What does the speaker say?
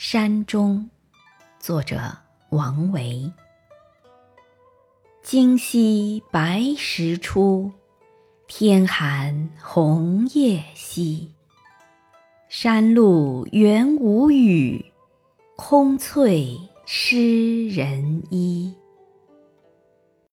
山中，作者王维。今夕白石出，天寒红叶稀。山路原无雨，空翠湿人衣。